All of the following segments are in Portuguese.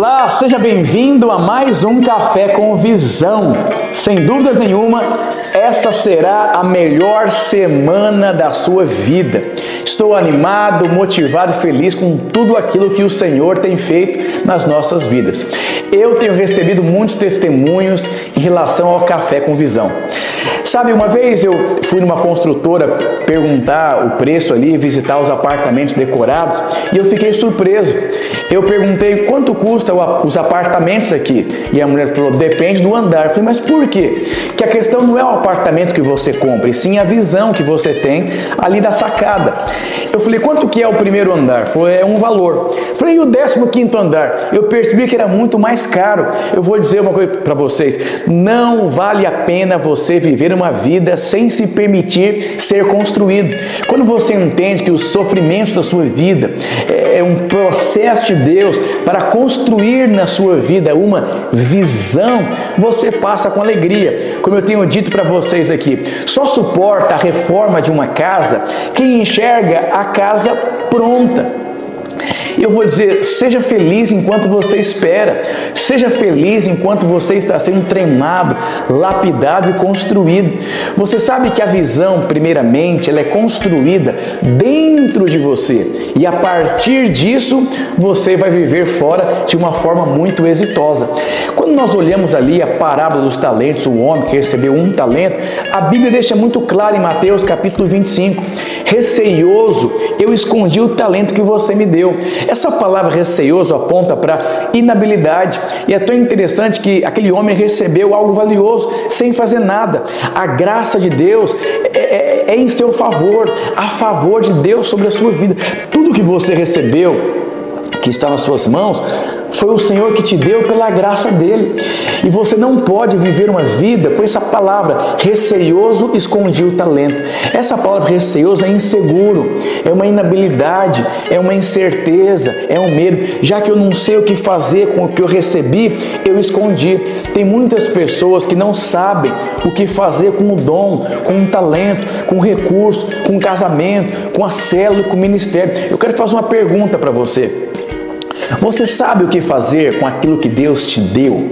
Olá, seja bem-vindo a mais um Café com Visão. Sem dúvidas nenhuma, essa será a melhor semana da sua vida. Estou animado, motivado feliz com tudo aquilo que o Senhor tem feito nas nossas vidas. Eu tenho recebido muitos testemunhos em relação ao Café com Visão. Sabe, uma vez eu fui numa construtora perguntar o preço ali, visitar os apartamentos decorados e eu fiquei surpreso. Eu perguntei quanto custa os apartamentos aqui e a mulher falou: depende do andar. Eu falei, mas por quê? Que a questão não é o apartamento que você compra, e sim a visão que você tem ali da sacada. Eu falei, quanto que é o primeiro andar? Foi é um valor. Falei, e o décimo quinto andar? Eu percebi que era muito mais caro. Eu vou dizer uma coisa para vocês: não vale a pena você viver uma vida sem se permitir ser construído. Quando você entende que os sofrimentos da sua vida é, é um processo de Deus para construir na sua vida uma visão, você passa com alegria. Como eu tenho dito para vocês aqui, só suporta a reforma de uma casa quem enxerga a casa pronta. E eu vou dizer: seja feliz enquanto você espera, seja feliz enquanto você está sendo treinado, lapidado e construído. Você sabe que a visão, primeiramente, ela é construída dentro de você, e a partir disso você vai viver fora de uma forma muito exitosa. Quando nós olhamos ali a parábola dos talentos, o homem que recebeu um talento, a Bíblia deixa muito claro em Mateus capítulo 25: receioso, eu escondi o talento que você me deu. Essa palavra receioso aponta para inabilidade. E é tão interessante que aquele homem recebeu algo valioso sem fazer nada. A graça de Deus é, é, é em seu favor, a favor de Deus sobre a sua vida. Tudo que você recebeu, que está nas suas mãos, foi o Senhor que te deu pela graça dele. E você não pode viver uma vida com essa palavra receioso escondi o talento. Essa palavra receioso é inseguro, é uma inabilidade, é uma incerteza, é um medo. Já que eu não sei o que fazer com o que eu recebi, eu escondi. Tem muitas pessoas que não sabem o que fazer com o dom, com o talento, com o recurso, com o casamento, com a célula, com o ministério. Eu quero fazer uma pergunta para você. Você sabe o que fazer com aquilo que Deus te deu?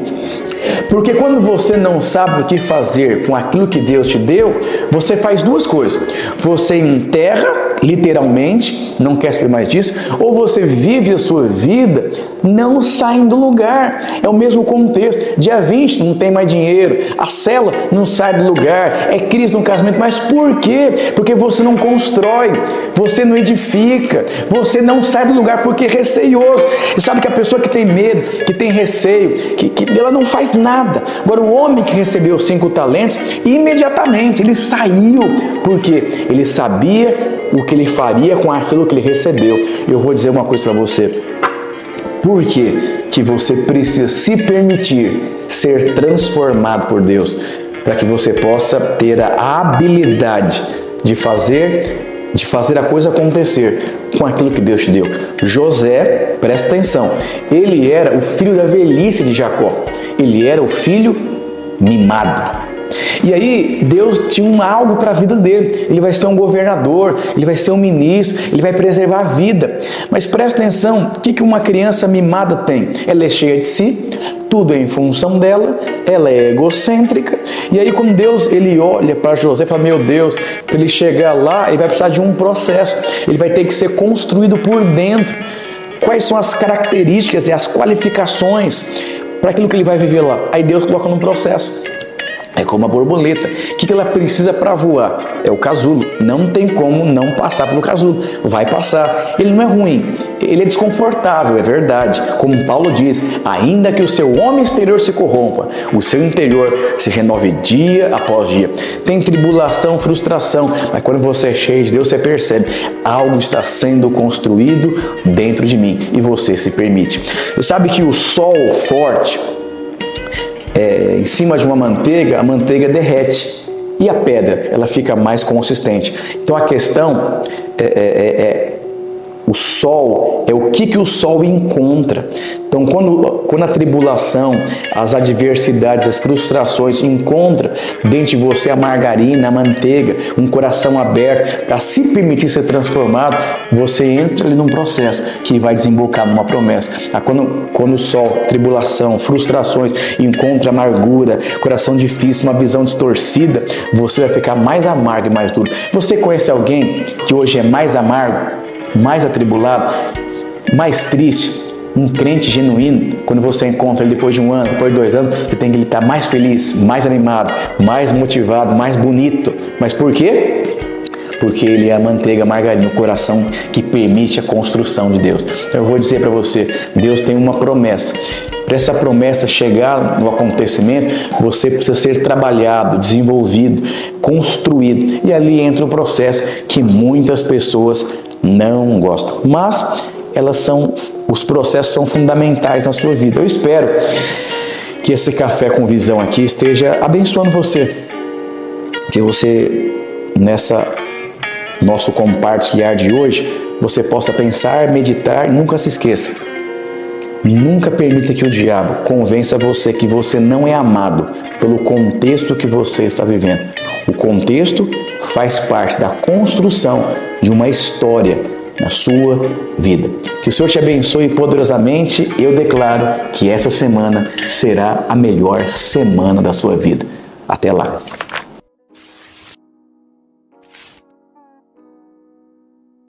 Porque quando você não sabe o que fazer com aquilo que Deus te deu, você faz duas coisas. Você enterra literalmente, não quer saber mais disso, ou você vive a sua vida não saindo do lugar. É o mesmo contexto. Dia 20 não tem mais dinheiro, a cela não sai do lugar, é crise no casamento. Mas por quê? Porque você não constrói, você não edifica, você não sai do lugar porque é receioso. E sabe que a pessoa que tem medo, que tem receio, que, que ela não faz nada. Agora, o homem que recebeu cinco talentos, imediatamente ele saiu, porque ele sabia o que ele faria com aquilo que ele recebeu. Eu vou dizer uma coisa para você. Por que, que você precisa se permitir ser transformado por Deus? Para que você possa ter a habilidade de fazer de fazer a coisa acontecer com aquilo que Deus te deu. José, presta atenção, ele era o filho da velhice de Jacó. Ele era o filho mimado. E aí Deus tinha um algo para a vida dele. Ele vai ser um governador, ele vai ser um ministro, ele vai preservar a vida. Mas presta atenção, o que, que uma criança mimada tem? Ela é cheia de si, tudo é em função dela, ela é egocêntrica. E aí quando Deus ele olha para José e fala: "Meu Deus, para ele chegar lá, ele vai precisar de um processo. Ele vai ter que ser construído por dentro. Quais são as características e as qualificações para aquilo que ele vai viver lá? Aí Deus coloca num processo. É como a borboleta. O que ela precisa para voar? É o casulo. Não tem como não passar pelo casulo. Vai passar. Ele não é ruim, ele é desconfortável, é verdade. Como Paulo diz: ainda que o seu homem exterior se corrompa, o seu interior se renove dia após dia. Tem tribulação, frustração, mas quando você é cheio de Deus, você percebe algo está sendo construído dentro de mim e você se permite. Você sabe que o sol forte em cima de uma manteiga, a manteiga derrete e a pedra ela fica mais consistente. Então a questão é, é, é, é sol é o que, que o sol encontra. Então, quando, quando a tribulação, as adversidades, as frustrações encontram dentro de você a margarina, a manteiga, um coração aberto para se permitir ser transformado, você entra ali num processo que vai desembocar numa promessa. Ah, quando, quando o sol, tribulação, frustrações encontra amargura, coração difícil, uma visão distorcida, você vai ficar mais amargo e mais duro. Você conhece alguém que hoje é mais amargo, mais atribulado, mais triste? um crente genuíno, quando você encontra ele depois de um ano, depois de dois anos, você tem que estar mais feliz, mais animado, mais motivado, mais bonito. Mas por quê? Porque ele é a manteiga margarina, o coração que permite a construção de Deus. Então eu vou dizer para você, Deus tem uma promessa. Para essa promessa chegar no acontecimento, você precisa ser trabalhado, desenvolvido, construído. E ali entra o processo que muitas pessoas não gostam. Mas elas são, os processos são fundamentais na sua vida. Eu espero que esse café com visão aqui esteja abençoando você, que você nessa nosso compartilhar de hoje você possa pensar, meditar, nunca se esqueça. Nunca permita que o diabo convença você que você não é amado pelo contexto que você está vivendo. O contexto faz parte da construção de uma história na sua vida. Que o Senhor te abençoe poderosamente. Eu declaro que essa semana será a melhor semana da sua vida. Até lá.